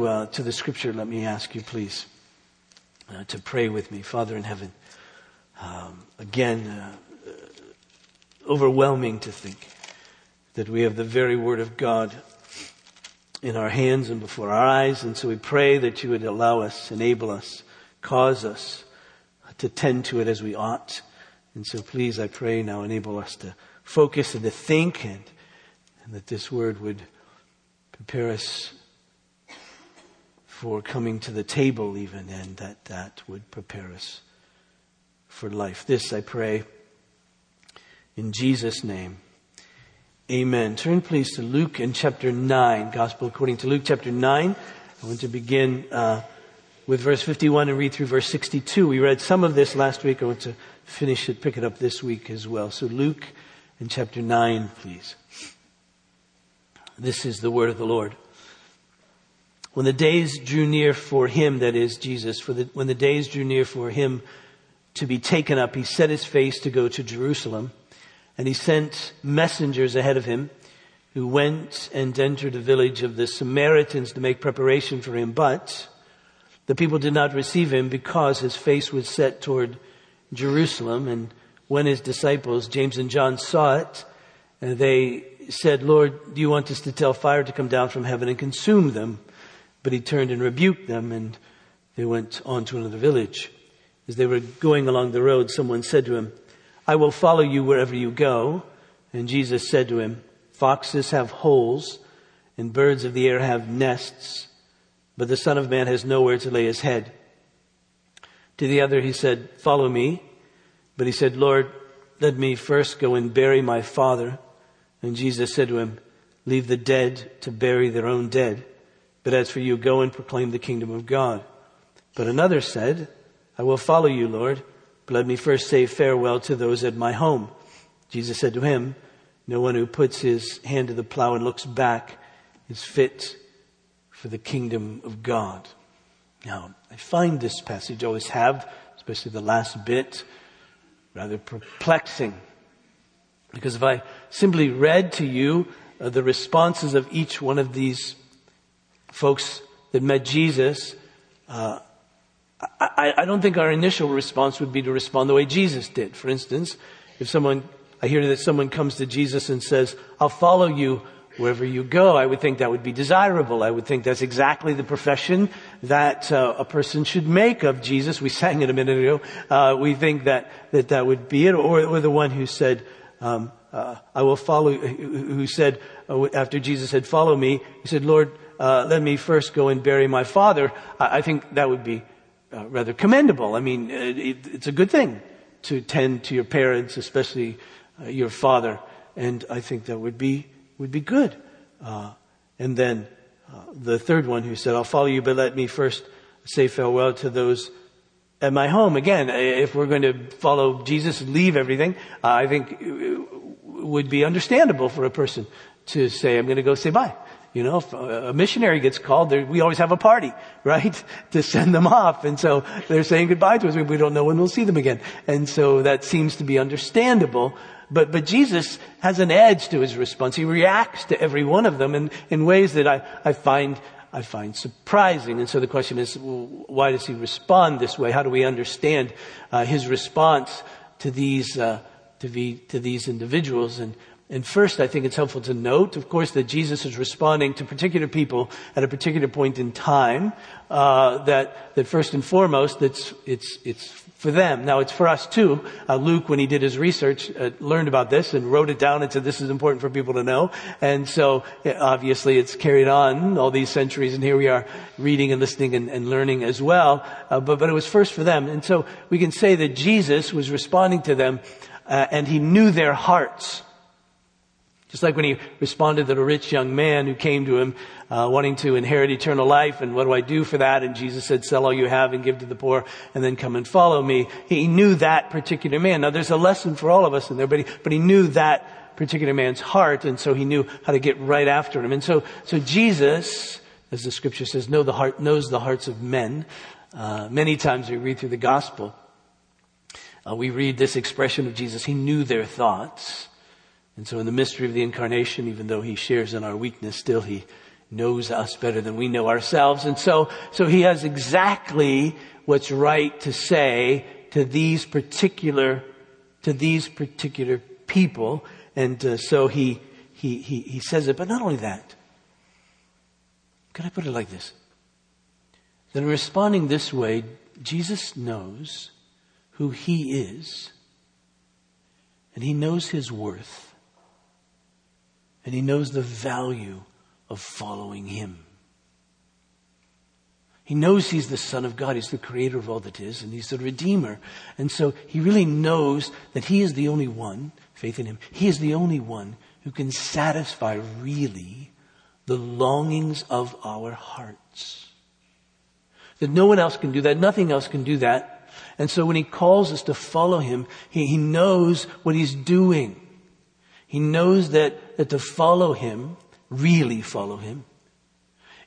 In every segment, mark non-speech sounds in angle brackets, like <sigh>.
to, uh, to the scripture, let me ask you, please, uh, to pray with me. Father in heaven, um, again, uh, overwhelming to think that we have the very word of God in our hands and before our eyes. And so we pray that you would allow us, enable us, cause us to tend to it as we ought. And so please, I pray now, enable us to focus and to think and, and that this word would prepare us for coming to the table even and that that would prepare us for life. This I pray in Jesus' name. Amen. Turn please to Luke in chapter 9, Gospel according to Luke chapter 9. I want to begin uh, with verse 51 and read through verse 62. We read some of this last week. I want to finish it, pick it up this week as well. So Luke in chapter 9, please. This is the word of the Lord. When the days drew near for him, that is Jesus, for the, when the days drew near for him to be taken up, he set his face to go to Jerusalem. And he sent messengers ahead of him who went and entered the village of the Samaritans to make preparation for him. But the people did not receive him because his face was set toward Jerusalem. And when his disciples, James and John, saw it, they said, Lord, do you want us to tell fire to come down from heaven and consume them? But he turned and rebuked them and they went on to another village. As they were going along the road, someone said to him, I will follow you wherever you go. And Jesus said to him, Foxes have holes and birds of the air have nests, but the Son of Man has nowhere to lay his head. To the other he said, Follow me. But he said, Lord, let me first go and bury my father. And Jesus said to him, Leave the dead to bury their own dead. But as for you, go and proclaim the kingdom of God. But another said, I will follow you, Lord but let me first say farewell to those at my home. Jesus said to him, No one who puts his hand to the plow and looks back is fit for the kingdom of God. Now, I find this passage, always have, especially the last bit, rather perplexing. Because if I simply read to you uh, the responses of each one of these folks that met Jesus, uh, I, I don't think our initial response would be to respond the way Jesus did. For instance, if someone, I hear that someone comes to Jesus and says, I'll follow you wherever you go, I would think that would be desirable. I would think that's exactly the profession that uh, a person should make of Jesus. We sang it a minute ago. Uh, we think that, that that would be it. Or, or the one who said, um, uh, I will follow, who said, uh, after Jesus said, follow me, he said, Lord, uh, let me first go and bury my father. I, I think that would be uh, rather commendable. I mean, uh, it, it's a good thing to tend to your parents, especially uh, your father, and I think that would be would be good. Uh, and then uh, the third one who said, "I'll follow you, but let me first say farewell to those." At my home, again, if we're going to follow Jesus and leave everything, I think would be understandable for a person to say, I'm going to go say bye. You know, if a missionary gets called, we always have a party, <laughs> right? To send them off. And so they're saying goodbye to us. We don't know when we'll see them again. And so that seems to be understandable. But, but Jesus has an edge to his response. He reacts to every one of them in, in ways that I, I find, I find surprising. And so the question is, why does he respond this way? How do we understand uh, his response to these, uh, to, be, to these individuals? And and first, I think it's helpful to note, of course, that Jesus is responding to particular people at a particular point in time. Uh, that that first and foremost, it's it's it's for them. Now, it's for us too. Uh, Luke, when he did his research, uh, learned about this and wrote it down and said this is important for people to know. And so, obviously, it's carried on all these centuries, and here we are reading and listening and, and learning as well. Uh, but but it was first for them, and so we can say that Jesus was responding to them, uh, and he knew their hearts. Just like when he responded to the rich young man who came to him uh, wanting to inherit eternal life, and what do I do for that? And Jesus said, "Sell all you have and give to the poor, and then come and follow me." He knew that particular man. Now, there's a lesson for all of us in there, but he, but he knew that particular man's heart, and so he knew how to get right after him. And so, so Jesus, as the Scripture says, know the heart, knows the hearts of men. Uh, many times we read through the Gospel, uh, we read this expression of Jesus. He knew their thoughts. And so in the mystery of the incarnation, even though he shares in our weakness, still he knows us better than we know ourselves. And so, so he has exactly what's right to say to these particular, to these particular people. And uh, so he, he, he, he says it, but not only that. Can I put it like this? That in responding this way, Jesus knows who he is, and he knows his worth, and he knows the value of following him. He knows he's the Son of God. He's the creator of all that is, and he's the Redeemer. And so he really knows that he is the only one, faith in him, he is the only one who can satisfy really the longings of our hearts. That no one else can do that, nothing else can do that. And so when he calls us to follow him, he, he knows what he's doing. He knows that, that to follow him, really follow him,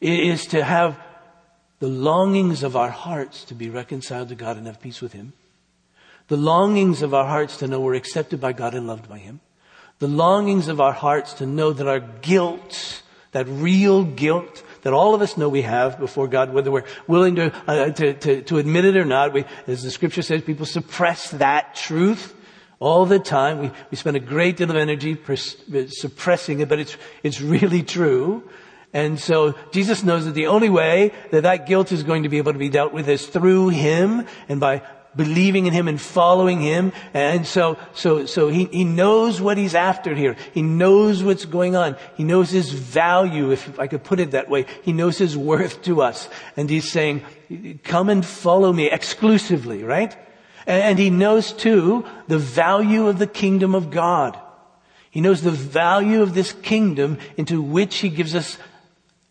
is to have the longings of our hearts to be reconciled to God and have peace with Him, the longings of our hearts to know we're accepted by God and loved by Him, the longings of our hearts to know that our guilt, that real guilt that all of us know we have before God, whether we're willing to, uh, to, to, to, admit it or not, we, as the scripture says, people suppress that truth all the time. We, we spend a great deal of energy suppressing it, but it's, it's really true. And so Jesus knows that the only way that that guilt is going to be able to be dealt with is through Him and by believing in Him and following Him. And so, so, so he, he knows what He's after here. He knows what's going on. He knows His value, if I could put it that way. He knows His worth to us. And He's saying, come and follow me exclusively, right? And He knows too the value of the kingdom of God. He knows the value of this kingdom into which He gives us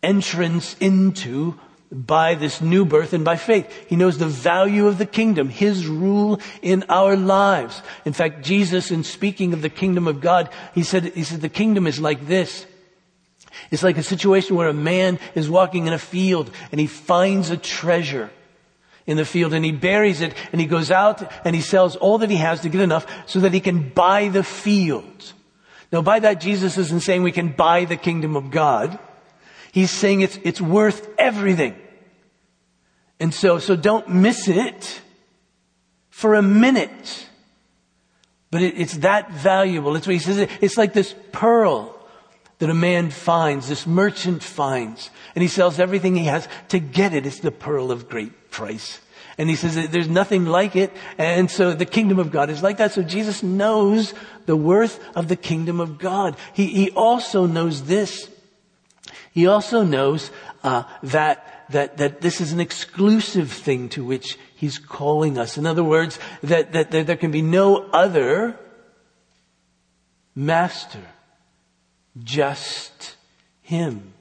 entrance into by this new birth and by faith. He knows the value of the kingdom, His rule in our lives. In fact, Jesus, in speaking of the kingdom of God, He said, He said, the kingdom is like this. It's like a situation where a man is walking in a field and he finds a treasure in the field and he buries it and he goes out and he sells all that he has to get enough so that he can buy the field. Now by that Jesus isn't saying we can buy the kingdom of God. He's saying it's, it's worth everything. And so, so don't miss it for a minute. But it, it's that valuable. It's what he says. It's like this pearl that a man finds, this merchant finds, and he sells everything he has to get it. It's the pearl of great price. And he says there's nothing like it. And so the kingdom of God is like that. So Jesus knows the worth of the kingdom of God. He, he also knows this. He also knows uh, that, that, that this is an exclusive thing to which he's calling us. In other words, that, that, that there can be no other master, just him.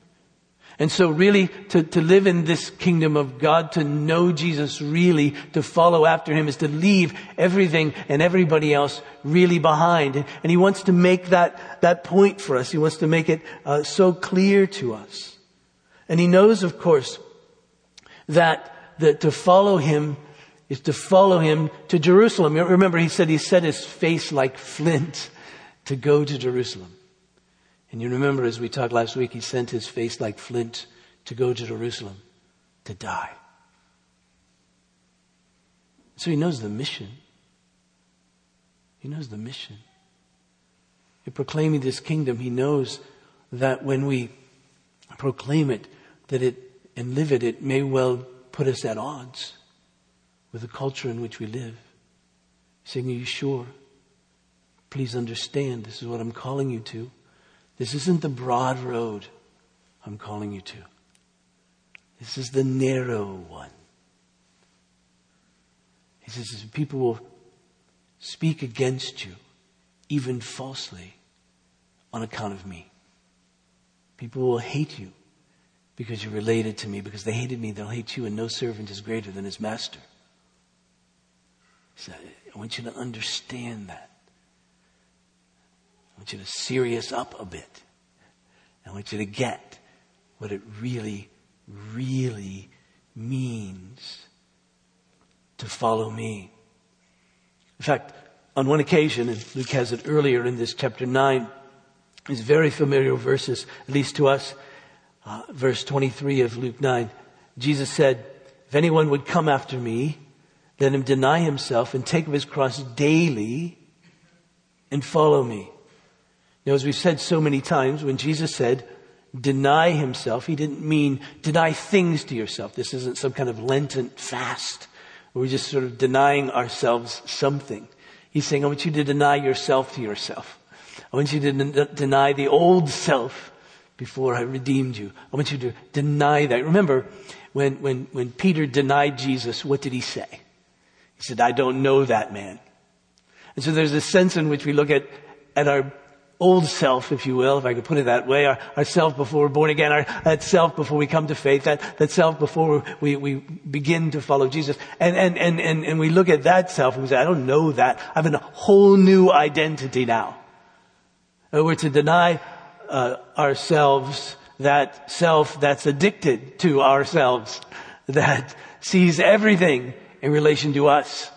And so really to, to live in this kingdom of God, to know Jesus really, to follow after him is to leave everything and everybody else really behind. And he wants to make that, that point for us. He wants to make it uh, so clear to us. And he knows, of course, that, that to follow him is to follow him to Jerusalem. Remember, he said he set his face like flint to go to Jerusalem. And you remember, as we talked last week, he sent his face like flint to go to Jerusalem to die. So he knows the mission. He knows the mission. In proclaiming this kingdom, he knows that when we proclaim it, that it and live it, it may well put us at odds with the culture in which we live. Saying, Are you sure? Please understand, this is what I'm calling you to. This isn't the broad road I'm calling you to. This is the narrow one. He says, people will speak against you, even falsely, on account of me. People will hate you because you're related to me. Because they hated me, they'll hate you, and no servant is greater than his master. So I want you to understand that. Want you to serious up a bit. I want you to get what it really, really means to follow me. In fact, on one occasion, and Luke has it earlier in this chapter 9, these very familiar verses, at least to us, Uh, verse 23 of Luke 9, Jesus said, if anyone would come after me, let him deny himself and take up his cross daily and follow me. Now, as we've said so many times, when Jesus said, deny himself, he didn't mean deny things to yourself. This isn't some kind of Lenten fast where we're just sort of denying ourselves something. He's saying, I want you to deny yourself to yourself. I want you to deny the old self before I redeemed you. I want you to deny that. Remember, when, when, when Peter denied Jesus, what did he say? He said, I don't know that man. And so there's a sense in which we look at, at our old self, if you will, if I could put it that way, our, our self before we're born again, our, that self before we come to faith, that, that self before we, we begin to follow Jesus. And, and, and, and, and we look at that self and we say, I don't know that. I have a whole new identity now. Uh, we're to deny uh, ourselves that self that's addicted to ourselves, that sees everything in relation to us.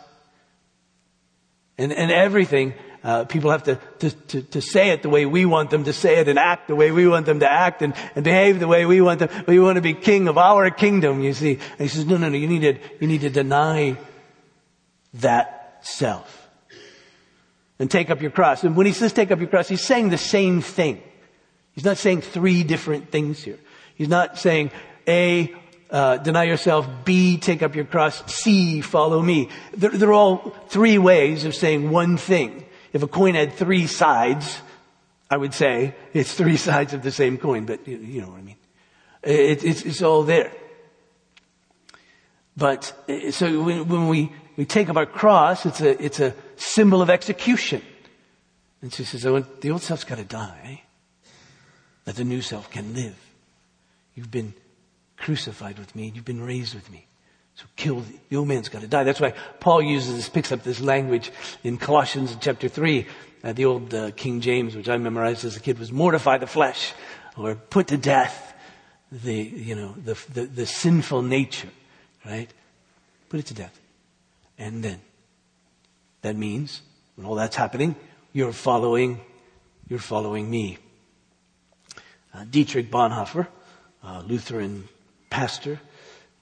And, and everything, uh, people have to, to, to, to, say it the way we want them to say it and act the way we want them to act and, and behave the way we want them. We want to be king of our kingdom, you see. And he says, no, no, no, you need to, you need to deny that self. And take up your cross. And when he says take up your cross, he's saying the same thing. He's not saying three different things here. He's not saying, A, uh, deny yourself. B, take up your cross. C, follow me. They're, they're, all three ways of saying one thing. If a coin had three sides, I would say it's three <laughs> sides of the same coin, but you, know what I mean. It, it's, it's all there. But, eh, so when, when, we, we take up our cross, it's a, it's a symbol of execution. And she says, oh, the old self's gotta die, that the new self can live. You've been crucified with me. You've been raised with me. So kill the, the old man's got to die. That's why Paul uses this, picks up this language in Colossians chapter three. Uh, the old uh, King James, which I memorized as a kid, was mortify the flesh or put to death the, you know, the, the, the sinful nature, right? Put it to death. And then that means when all that's happening, you're following, you're following me. Uh, Dietrich Bonhoeffer, uh, Lutheran pastor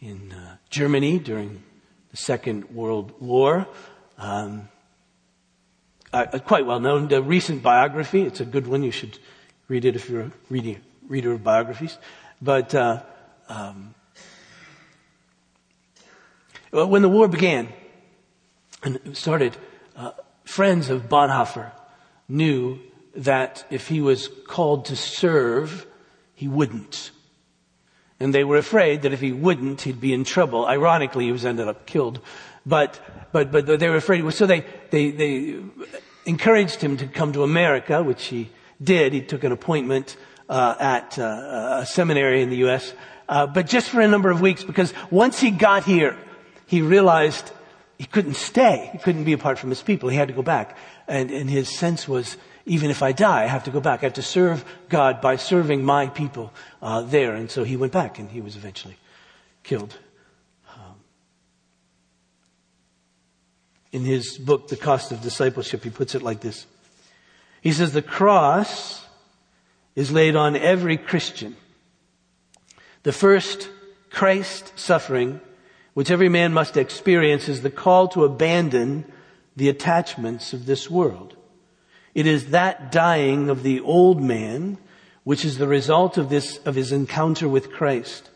in uh, Germany during the Second World War. Um, uh, quite well known. The recent biography, it's a good one. You should read it if you're a reading, reader of biographies. But uh, um, when the war began and started, uh, friends of Bonhoeffer knew that if he was called to serve, he wouldn't. And they were afraid that if he wouldn't, he'd be in trouble. Ironically, he was ended up killed. But, but, but they were afraid. So they, they, they encouraged him to come to America, which he did. He took an appointment uh, at uh, a seminary in the U.S., uh, but just for a number of weeks, because once he got here, he realized he couldn't stay. He couldn't be apart from his people. He had to go back. And, and his sense was, even if I die, I have to go back. I have to serve God by serving my people uh, there. And so he went back and he was eventually killed. Um, in his book, The Cost of Discipleship, he puts it like this. He says, the cross is laid on every Christian. The first Christ suffering, which every man must experience, is the call to abandon the attachments of this world. It is that dying of the old man which is the result of this, of his encounter with Christ.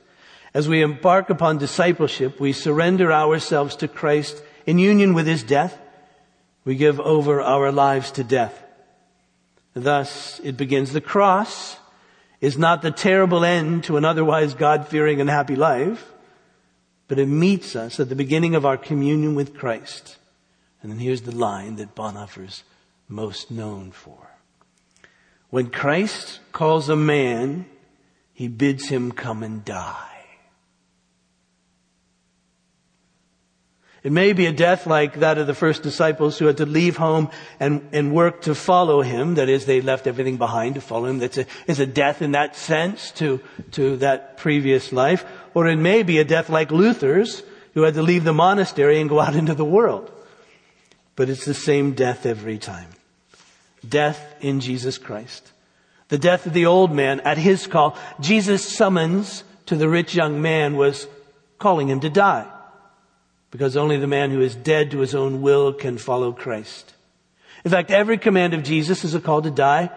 As we embark upon discipleship, we surrender ourselves to Christ in union with his death. We give over our lives to death. Thus, it begins. The cross is not the terrible end to an otherwise God-fearing and happy life, but it meets us at the beginning of our communion with Christ. And then here's the line that Bonhoeffer's most known for. When Christ calls a man, he bids him come and die. It may be a death like that of the first disciples who had to leave home and, and work to follow him. That is, they left everything behind to follow him. That's a, it's a death in that sense to, to that previous life. Or it may be a death like Luther's who had to leave the monastery and go out into the world. But it's the same death every time death in Jesus Christ. The death of the old man at his call. Jesus' summons to the rich young man was calling him to die. Because only the man who is dead to his own will can follow Christ. In fact, every command of Jesus is a call to die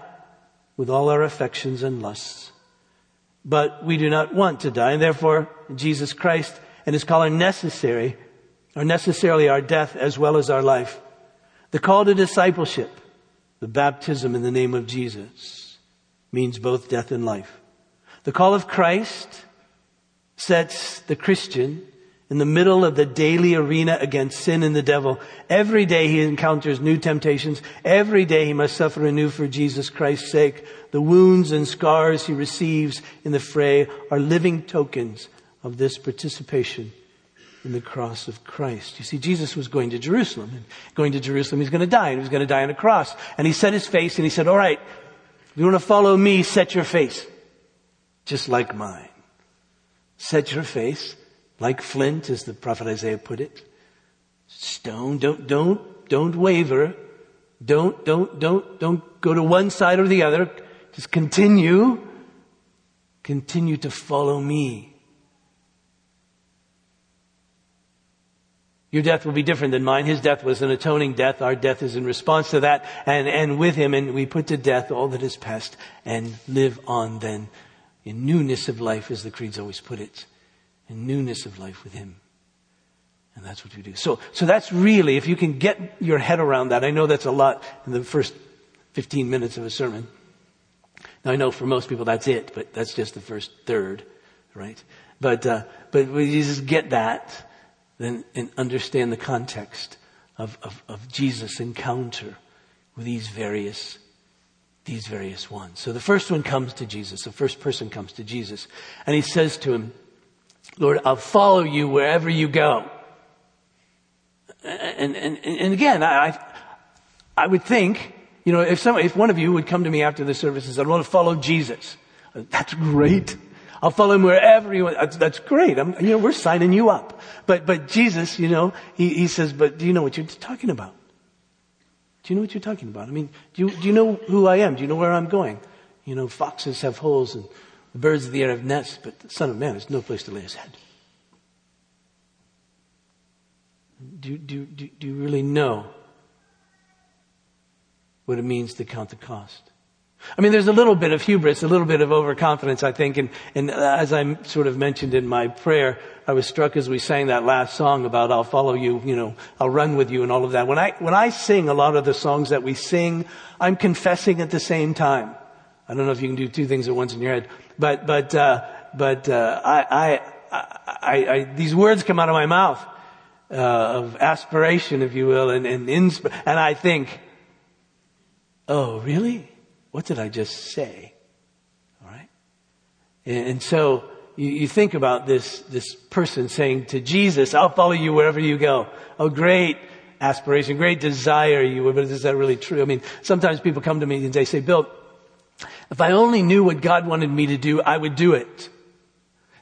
with all our affections and lusts. But we do not want to die, and therefore Jesus Christ and his call are necessary, are necessarily our death as well as our life. The call to discipleship, the baptism in the name of Jesus, means both death and life. The call of Christ sets the Christian in the middle of the daily arena against sin and the devil. Every day he encounters new temptations. Every day he must suffer anew for Jesus Christ's sake. The wounds and scars he receives in the fray are living tokens of this participation in the cross of Christ. You see, Jesus was going to Jerusalem and going to Jerusalem, he's going to die and he was going to die on a cross. And he set his face and he said, all right, if you want to follow me, set your face. Just like mine. Set your face like flint, as the prophet Isaiah put it. Stone, don't, don't, don't waver. Don't, don't, don't, don't go to one side or the other. Just continue. Continue to follow me. Your death will be different than mine. His death was an atoning death. Our death is in response to that. And, and with him, and we put to death all that is past and live on then in newness of life, as the creeds always put it in newness of life with Him. And that's what we do. So, so that's really, if you can get your head around that, I know that's a lot in the first 15 minutes of a sermon. Now I know for most people that's it, but that's just the first third, right? But, uh, but you just get that, then, and understand the context of, of, of Jesus' encounter with these various, these various ones. So the first one comes to Jesus. The first person comes to Jesus. And he says to him, Lord, I'll follow you wherever you go. And, and, and again, I, I would think, you know, if some, if one of you would come to me after the service and said, I want to follow Jesus, that's great. I'll follow him wherever you want. That's, that's great. I'm, you know, we're signing you up. But, but Jesus, you know, he, he says, but do you know what you're talking about? Do you know what you're talking about? I mean, do you, do you know who I am? Do you know where I'm going? You know, foxes have holes and the birds of the air have nests, but the Son of Man has no place to lay his head. Do, do, do, do you really know what it means to count the cost? I mean, there's a little bit of hubris, a little bit of overconfidence, I think. And, and as I sort of mentioned in my prayer, I was struck as we sang that last song about I'll follow you, you know, I'll run with you and all of that. When I, when I sing a lot of the songs that we sing, I'm confessing at the same time. I don't know if you can do two things at once in your head. But, but, uh, but, uh, I, I, I, I, these words come out of my mouth, uh, of aspiration, if you will, and, and insp- and I think, oh, really? What did I just say? All right. And, and so, you, you, think about this, this person saying to Jesus, I'll follow you wherever you go. Oh, great aspiration, great desire you but is that really true? I mean, sometimes people come to me and they say, Bill, if I only knew what God wanted me to do, I would do it.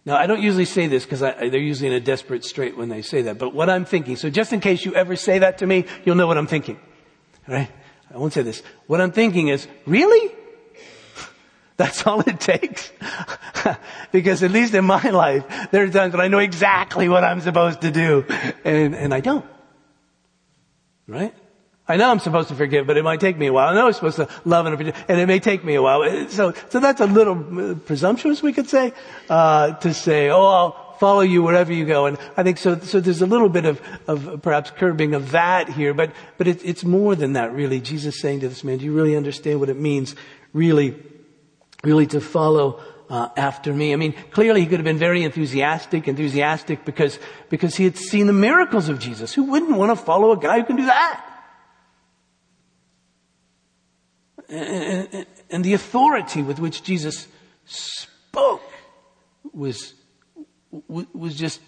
Now, I don't usually say this because they're usually in a desperate strait when they say that, but what I'm thinking, so just in case you ever say that to me, you'll know what I'm thinking. Right? I won't say this. What I'm thinking is, really? <laughs> That's all it takes? <laughs> because at least in my life, there are times when I know exactly what I'm supposed to do, and, and I don't. Right? I know I'm supposed to forgive, but it might take me a while. I know I'm supposed to love and forgive, and it may take me a while. So, so that's a little uh, presumptuous, we could say, uh, to say, "Oh, I'll follow you wherever you go." And I think so. So there's a little bit of, of perhaps curbing of that here, but but it, it's more than that, really. Jesus saying to this man, "Do you really understand what it means, really, really to follow?" Uh, after me. I mean, clearly he could have been very enthusiastic, enthusiastic because, because he had seen the miracles of Jesus. Who wouldn't want to follow a guy who can do that? and, and the authority with which Jesus spoke was, was just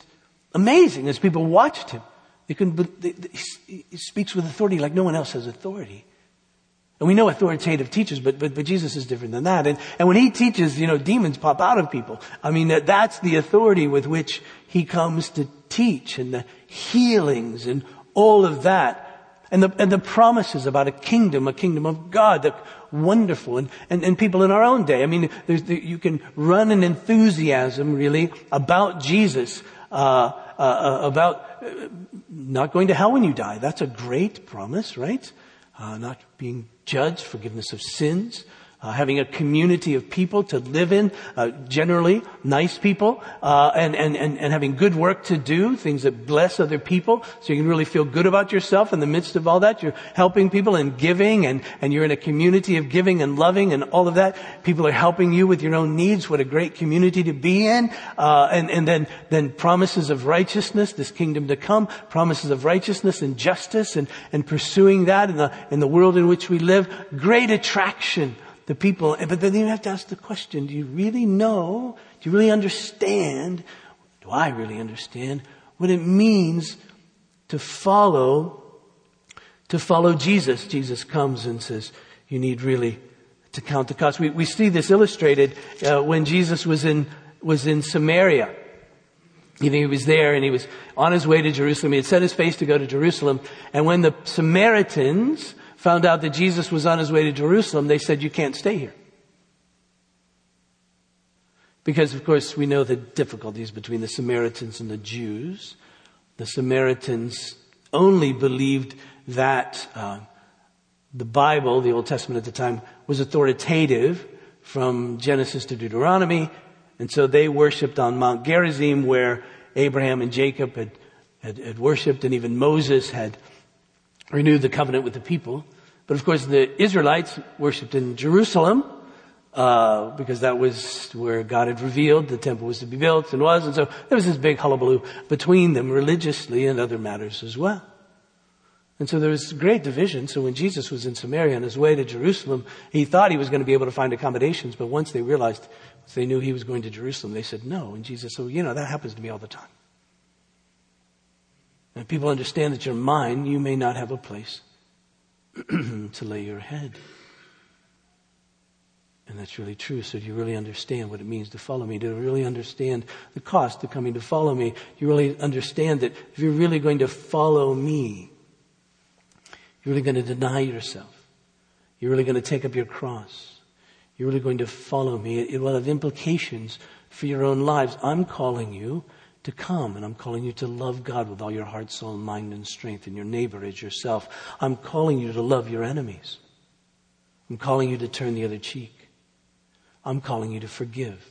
amazing as people watched him. They couldn't, they, they, he speaks with authority like no one else has authority. And we know authoritative teachers, but, but, but Jesus is different than that. And, and when he teaches, you know, demons pop out of people. I mean, that, that's the authority with which he comes to teach and the healings and all of that and the, and the promises about a kingdom, a kingdom of God that wonderful. And, and, and people in our own day, I mean, you can run an enthusiasm really about Jesus, uh, uh, uh about uh, not going to hell when you die. That's a great promise, right? Uh, not being judged, forgiveness of sins, uh, having a community of people to live in, uh, generally nice people, uh, and, and, and, and having good work to do, things that bless other people, so you can really feel good about yourself in the midst of all that. You're helping people and giving, and, and you're in a community of giving and loving and all of that. People are helping you with your own needs. What a great community to be in. Uh, and, and then, then promises of righteousness, this kingdom to come, promises of righteousness and justice, and, and pursuing that in the, in the world in which we live. Great attraction the people, but then you have to ask the question, do you really know, do you really understand, do I really understand what it means to follow, to follow Jesus? Jesus comes and says, you need really to count the cost. We, we see this illustrated uh, when Jesus was in, was in Samaria. He was there and he was on his way to Jerusalem. He had set his face to go to Jerusalem. And when the Samaritans found out that Jesus was on his way to Jerusalem, they said, you can't stay here. Because of course we know the difficulties between the Samaritans and the Jews. The Samaritans only believed that uh, the Bible, the Old Testament at the time, was authoritative from Genesis to Deuteronomy, and so they worshipped on Mount Gerizim where Abraham and Jacob had, had, had worshipped, and even Moses had renewed the covenant with the people. But of course, the Israelites worshipped in Jerusalem uh, because that was where God had revealed the temple was to be built and was, and so there was this big hullabaloo between them religiously and other matters as well. And so there was great division. So when Jesus was in Samaria on his way to Jerusalem, he thought he was going to be able to find accommodations, but once they realized, once they knew he was going to Jerusalem, they said no. And Jesus said, well, you know, that happens to me all the time. And people understand that you're mine, you may not have a place <clears throat> to lay your head. And that's really true. So do you really understand what it means to follow me? Do you really understand the cost of coming to follow me? Do you really understand that if you're really going to follow me, you're really going to deny yourself. You're really going to take up your cross. You're really going to follow me. It will have implications for your own lives. I'm calling you to come. And I'm calling you to love God with all your heart, soul, mind, and strength, and your neighbor as yourself. I'm calling you to love your enemies. I'm calling you to turn the other cheek. I'm calling you to forgive.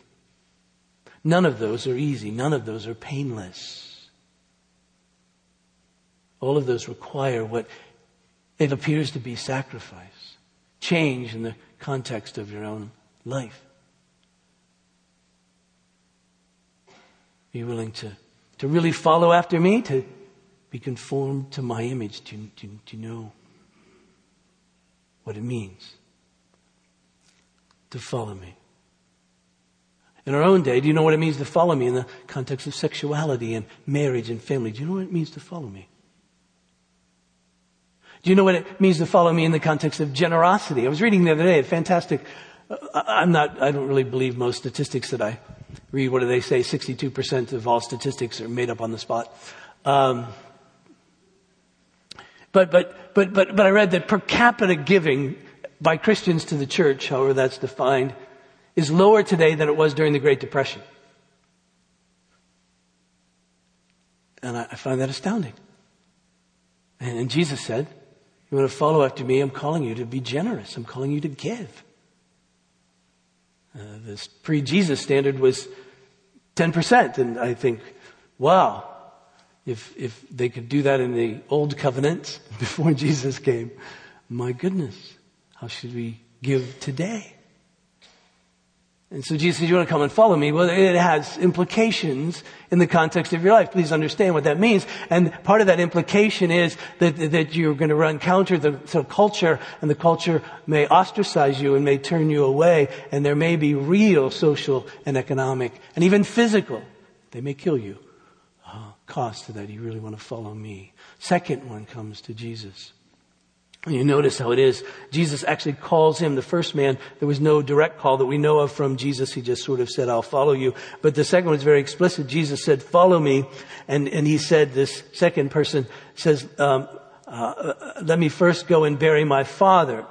None of those are easy. None of those are painless. All of those require what it appears to be sacrifice, change in the context of your own life. You willing to, to really follow after me? To be conformed to my image? To, to, to know what it means to follow me? In our own day, do you know what it means to follow me in the context of sexuality and marriage and family? Do you know what it means to follow me? Do you know what it means to follow me in the context of generosity? I was reading the other day a fantastic, uh, I'm not, I don't really believe most statistics that I read, what do they say? 62% of all statistics are made up on the spot. Um, but, but, but, but, but I read that per capita giving by Christians to the church, however that's defined, is lower today than it was during the Great Depression. And I, I find that astounding. And, and Jesus said, you want to follow after me? I'm calling you to be generous. I'm calling you to give. Uh, this pre-Jesus standard was 10%. And I think, wow, if, if they could do that in the old covenant <laughs> before Jesus came, my goodness, how should we give today? And so Jesus says, you want to come and follow me? Well, it has implications in the context of your life. Please understand what that means. And part of that implication is that, that you're going to run counter the, the culture and the culture may ostracize you and may turn you away and there may be real social and economic and even physical. They may kill you. Uh, cost to that. You really want to follow me. Second one comes to Jesus. You notice how it is. Jesus actually calls him the first man. There was no direct call that we know of from Jesus. He just sort of said, I'll follow you. But the second one is very explicit. Jesus said, follow me. And, and he said, this second person says, um, uh, let me first go and bury my father.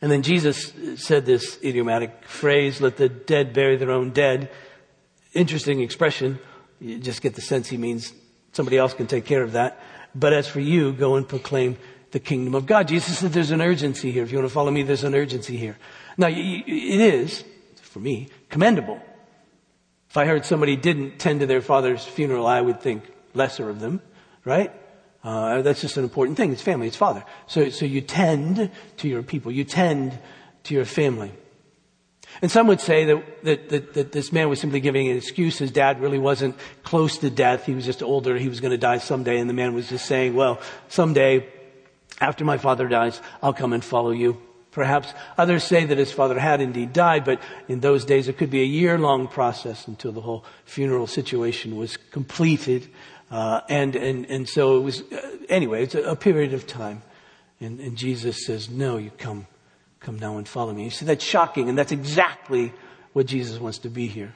And then Jesus said this idiomatic phrase, let the dead bury their own dead. Interesting expression. You just get the sense he means somebody else can take care of that. But as for you, go and proclaim the kingdom of God. Jesus said there's an urgency here. If you want to follow me, there's an urgency here. Now, it is, for me, commendable. If I heard somebody didn't tend to their father's funeral, I would think lesser of them, right? Uh, that's just an important thing. It's family, it's father. So, so you tend to your people. You tend to your family. And some would say that, that, that, that, this man was simply giving an excuse. His dad really wasn't close to death. He was just older. He was going to die someday. And the man was just saying, well, someday, after my father dies, I'll come and follow you. Perhaps others say that his father had indeed died, but in those days it could be a year long process until the whole funeral situation was completed. Uh, and, and, and so it was, uh, anyway, it's a, a, period of time. And, and Jesus says, no, you come, come now and follow me. You see, that's shocking, and that's exactly what Jesus wants to be here.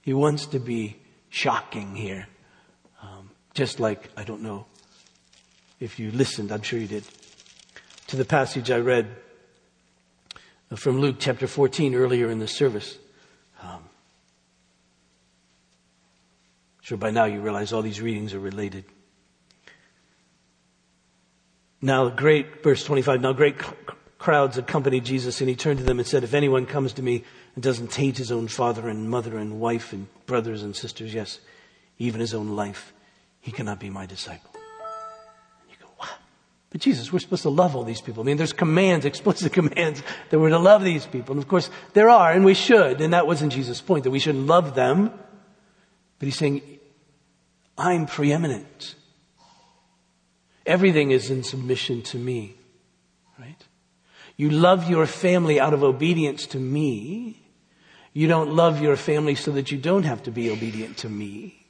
He wants to be shocking here. Um, just like, I don't know if you listened, I'm sure you did, to the passage I read uh, from Luke chapter 14 earlier in the service. Um, sure, by now you realize all these readings are related. Now, great, verse 25, now great crowds accompanied Jesus and he turned to them and said, if anyone comes to me and doesn't hate his own father and mother and wife and brothers and sisters, yes, even his own life, he cannot be my disciple. But Jesus, we're supposed to love all these people. I mean, there's commands, <laughs> explicit commands that we're to love these people. And of course, there are, and we should, and that wasn't Jesus' point, that we shouldn't love them. But he's saying, I'm preeminent. Everything is in submission to me. Right? You love your family out of obedience to me. You don't love your family so that you don't have to be obedient to me.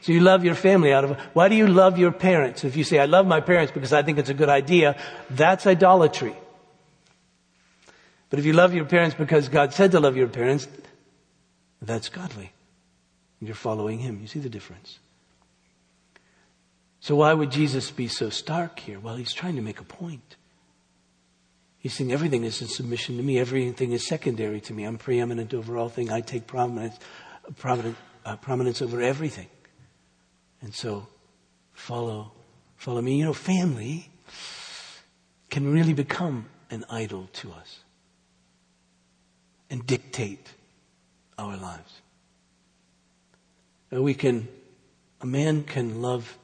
So you love your family out of, why do you love your parents? If you say, I love my parents because I think it's a good idea, that's idolatry. But if you love your parents because God said to love your parents, that's godly. You're following him. You see the difference. So why would Jesus be so stark here? Well, he's trying to make a point. He's saying everything is in submission to me. Everything is secondary to me. I'm preeminent over all things. I take prominence, prominence, uh, prominence over everything. And so follow, follow me. You know, family can really become an idol to us and dictate our lives. We can, a man can love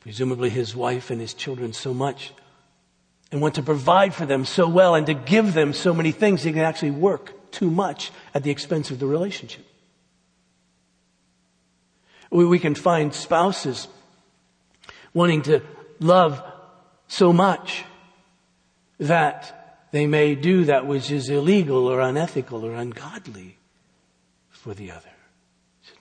presumably his wife and his children so much and want to provide for them so well and to give them so many things, he can actually work too much at the expense of the relationship. We, can find spouses wanting to love so much that they may do that which is illegal or unethical or ungodly for the other.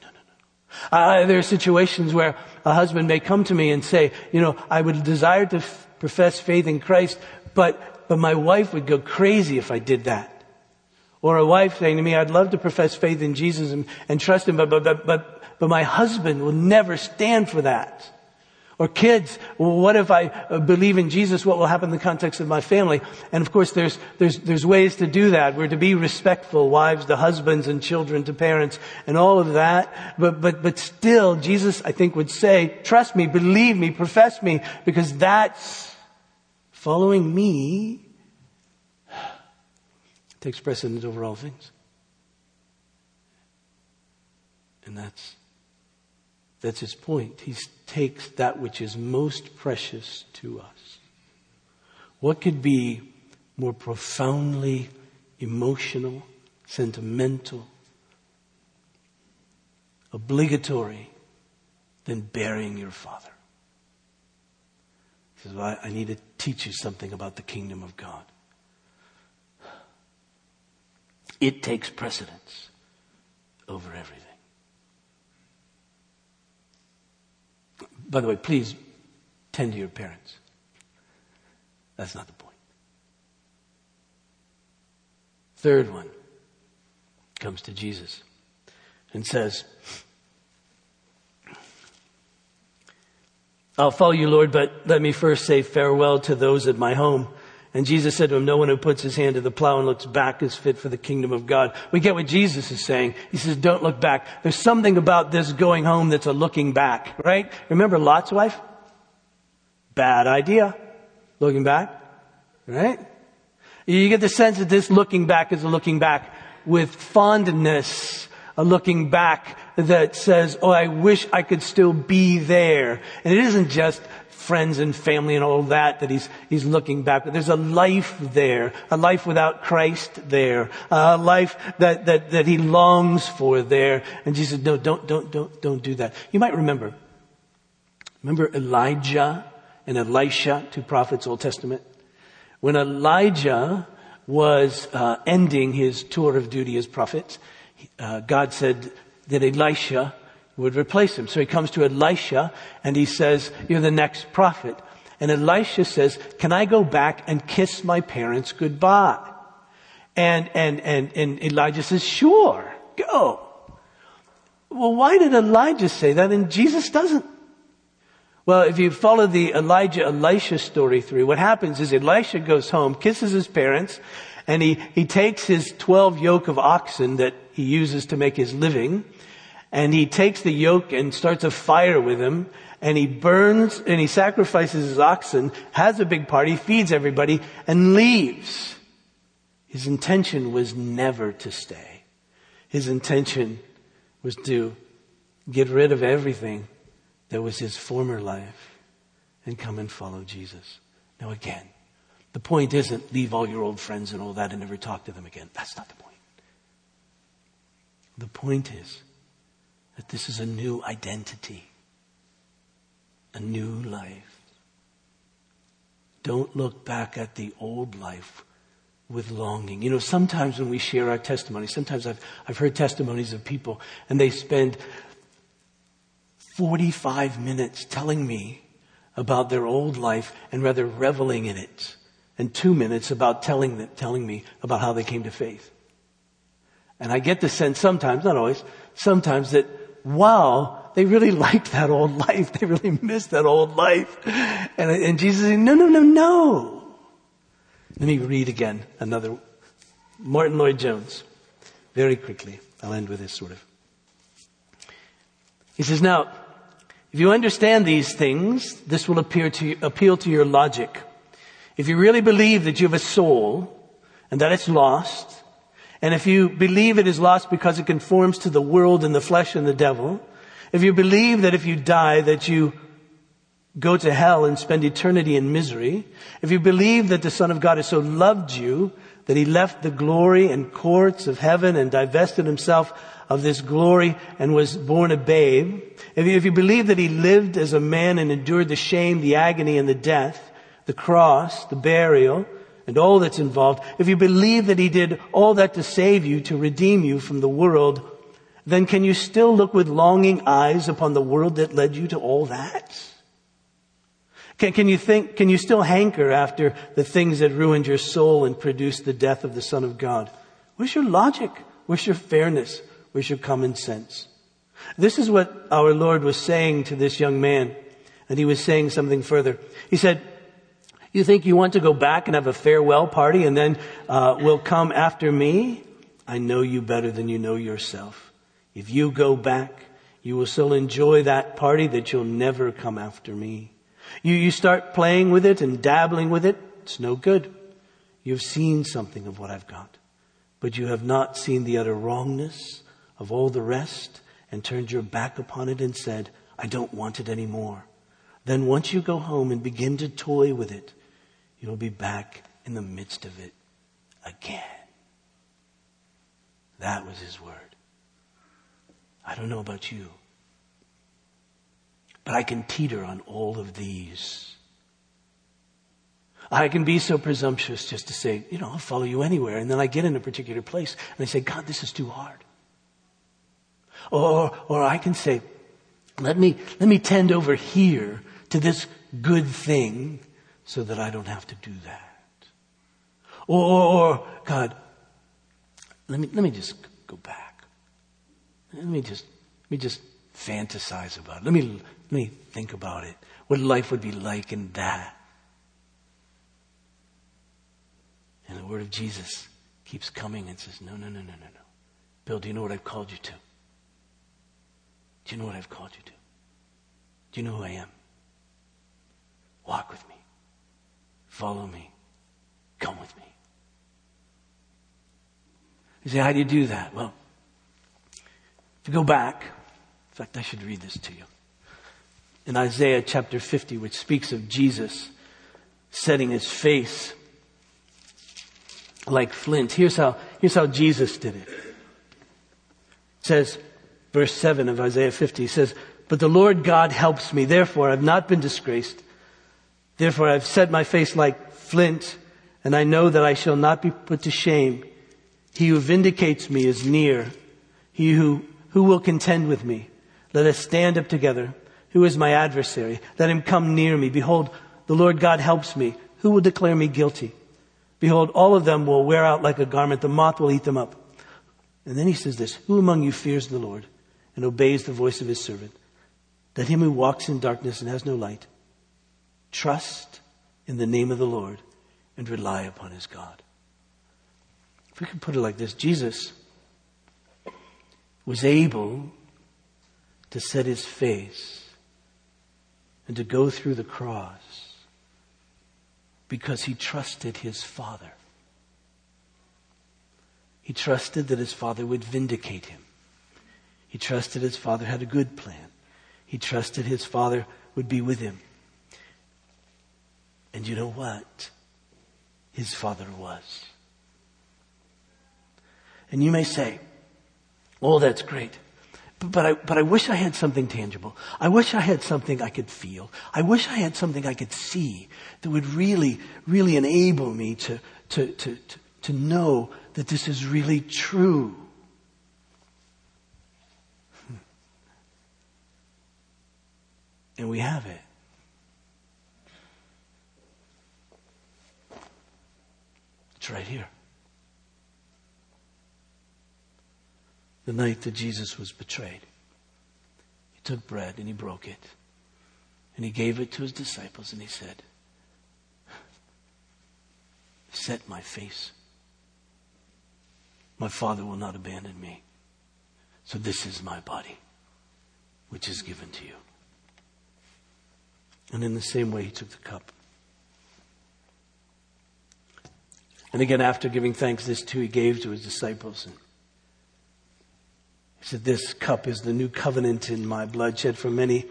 No, no, Uh, there are situations where a husband may come to me and say, you know, I would desire to f- profess faith in Christ, but, but my wife would go crazy if I did that. Or a wife saying to me, I'd love to profess faith in Jesus and, and trust Him, but, but, but, but, my husband will never stand for that. Or kids, well, what if I uh, believe in Jesus? What will happen in the context of my family? And of course, there's, there's, there's ways to do that. We're to be respectful, wives to husbands and children to parents and all of that. But, but, but still, Jesus, I think, would say, trust me, believe me, profess me, because that's following me takes precedence over all things. And that's, that's his point. He takes that which is most precious to us. What could be more profoundly emotional, sentimental, obligatory than burying your father? He says, well, I need to teach you something about the kingdom of God. It takes precedence over everything. By the way, please tend to your parents. That's not the point. Third one comes to Jesus and says, I'll follow you, Lord, but let me first say farewell to those at my home. And Jesus said to him, no one who puts his hand to the plow and looks back is fit for the kingdom of God. We get what Jesus is saying. He says, don't look back. There's something about this going home that's a looking back, right? Remember Lot's wife? Bad idea. Looking back, right? You get the sense that this looking back is a looking back with fondness, a looking back that says, oh, I wish I could still be there. And it isn't just friends and family and all that that he's, he's looking back. But there's a life there, a life without Christ there, a life that, that, that he longs for there. And Jesus said, no, don't, don't, don't, don't do that. You might remember, remember Elijah and Elisha, two prophets, Old Testament? When Elijah was uh, ending his tour of duty as prophet, uh, God said that Elisha would replace him. So he comes to Elisha and he says, you're the next prophet. And Elisha says, can I go back and kiss my parents goodbye? And, and, and, and Elijah says, sure, go. Well, why did Elijah say that and Jesus doesn't? Well, if you follow the Elijah Elisha story through, what happens is Elisha goes home, kisses his parents, and he, he takes his 12 yoke of oxen that he uses to make his living, and he takes the yoke and starts a fire with him and he burns and he sacrifices his oxen, has a big party, feeds everybody and leaves. His intention was never to stay. His intention was to get rid of everything that was his former life and come and follow Jesus. Now again, the point isn't leave all your old friends and all that and never talk to them again. That's not the point. The point is, that this is a new identity, a new life. Don't look back at the old life with longing. You know, sometimes when we share our testimony, sometimes I've, I've heard testimonies of people and they spend 45 minutes telling me about their old life and rather reveling in it and two minutes about telling, them, telling me about how they came to faith. And I get the sense sometimes, not always, sometimes that wow, they really <laughs> liked that old life. They really missed that old life. And, and Jesus said, no, no, no, no. Let me read again another Martyn Lloyd-Jones. Very quickly. I'll end with this sort of. He says, now, if you understand these things, this will appear to, appeal to your logic. If you really believe that you have a soul and that it's lost, and if you believe it is lost because it conforms to the world and the flesh and the devil, if you believe that if you die that you go to hell and spend eternity in misery, if you believe that the Son of God has so loved you that he left the glory and courts of heaven and divested himself of this glory and was born a babe, if you, if you believe that he lived as a man and endured the shame, the agony, and the death, the cross, the burial, and all that's involved, if you believe that He did all that to save you, to redeem you from the world, then can you still look with longing eyes upon the world that led you to all that? Can, can you think, can you still hanker after the things that ruined your soul and produced the death of the Son of God? Where's your logic? Where's your fairness? Where's your common sense? This is what our Lord was saying to this young man. And he was saying something further. He said, you think you want to go back and have a farewell party and then uh, will come after me? I know you better than you know yourself. If you go back, you will still enjoy that party that you'll never come after me. You, you start playing with it and dabbling with it. It's no good. You've seen something of what I've got, but you have not seen the utter wrongness of all the rest and turned your back upon it and said, I don't want it anymore. Then once you go home and begin to toy with it, you'll be back in the midst of it again. That was his word. I don't know about you, but I can teeter on all of these. I can be so presumptuous just to say, you know, I'll follow you anywhere. And then I get in a particular place and I say, God, this is too hard. Or, or I can say, let me, let me tend over here to this good thing so that I don't have to do that. Or, or, or, God, let me, let me just go back. Let me just, let me just fantasize about it. Let me, let me think about it. What life would be like in that. And the word of Jesus keeps coming and says, No, no, no, no, no, no. Bill, do you know what I've called you to? Do you know what I've called you to? Do you know who I am? Walk with me. Follow me. Come with me. You say, how do you do that? Well, you go back, in fact, I should read this to you. In Isaiah chapter 50, which speaks of Jesus setting his face like flint. Here's how, here's how Jesus did it. It says, verse 7 of Isaiah 50 he says, But the Lord God helps me, therefore I've not been disgraced. Therefore I've set my face like flint, and I know that I shall not be put to shame. He who vindicates me is near. He who, who will contend with me. Let us stand up together. Who is my adversary? Let him come near me. Behold, the Lord God helps me. Who will declare me guilty? Behold, all of them will wear out like a garment. The moth will eat them up. And then he says this, Who among you fears the Lord and obeys the voice of his servant? Let him who walks in darkness and has no light trust in the name of the Lord and rely upon his God. If we can put it like this, Jesus was able to set his face and to go through the cross because he trusted his Father. He trusted that his Father would vindicate him. He trusted his Father had a good plan. He trusted his Father would be with him. And you know what? His Father was. And you may say, oh, that's great. But I, but I wish I had something tangible. I wish I had something I could feel. I wish I had something I could see that would really, really enable me to, to, to, to, to know that this is really true. Hmm. And we have it. It's right here. the night that Jesus was betrayed. He took bread and he broke it. And he gave it to his disciples and he said, Set my face. My Father will not abandon me. So this is my body, which is given to you. And in the same way, he took the cup. And again, after giving thanks, this too he gave to his disciples. And he said, This cup is the new covenant in my blood shed for many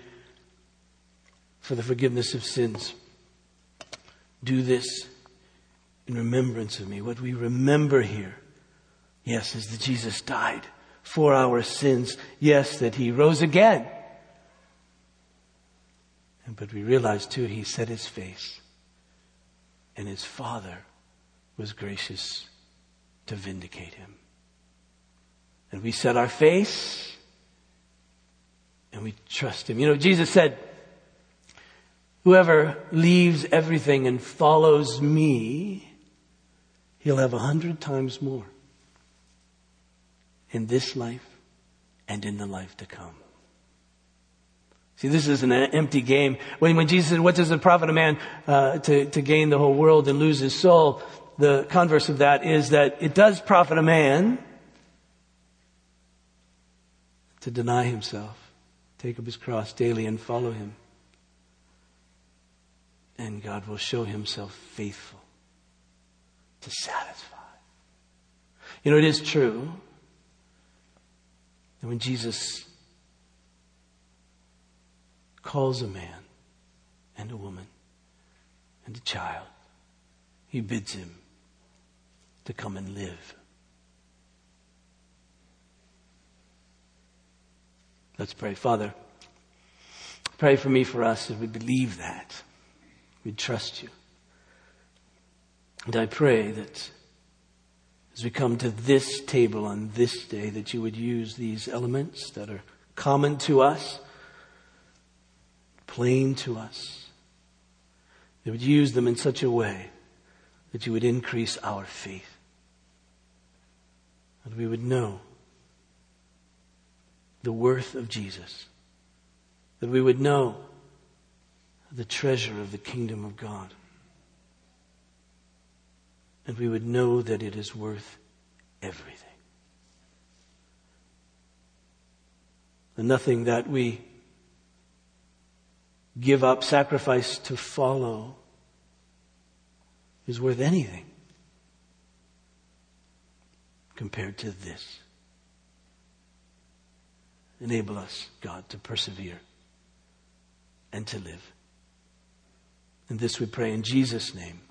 for the forgiveness of sins. Do this in remembrance of me. What we remember here, yes, is that Jesus died for our sins. Yes, that he rose again. But we realize too, he set his face, and his Father was gracious to vindicate him. And we set our face and we trust Him. You know, Jesus said, Whoever leaves everything and follows me, he'll have a hundred times more in this life and in the life to come. See, this is an empty game. When, when Jesus said, what does it profit a man uh, to, to gain the whole world and lose his soul? The converse of that is that it does profit a man to deny himself, take up his cross daily and follow him. And God will show himself faithful to satisfy. You know, it is true that when Jesus calls a man and a woman and a child, he bids him to come and live Let's pray. Father, pray for me, for us, as we believe that. We trust you. And I pray that as we come to this table on this day, that you would use these elements that are common to us, plain to us. That would use them in such a way that you would increase our faith. That we would know the worth of Jesus. That we would know the treasure of the kingdom of God. and we would know that it is worth everything. And nothing that we give up, sacrifice to follow is worth anything compared to this. Enable us, God, to persevere and to live. And this we pray in Jesus' name.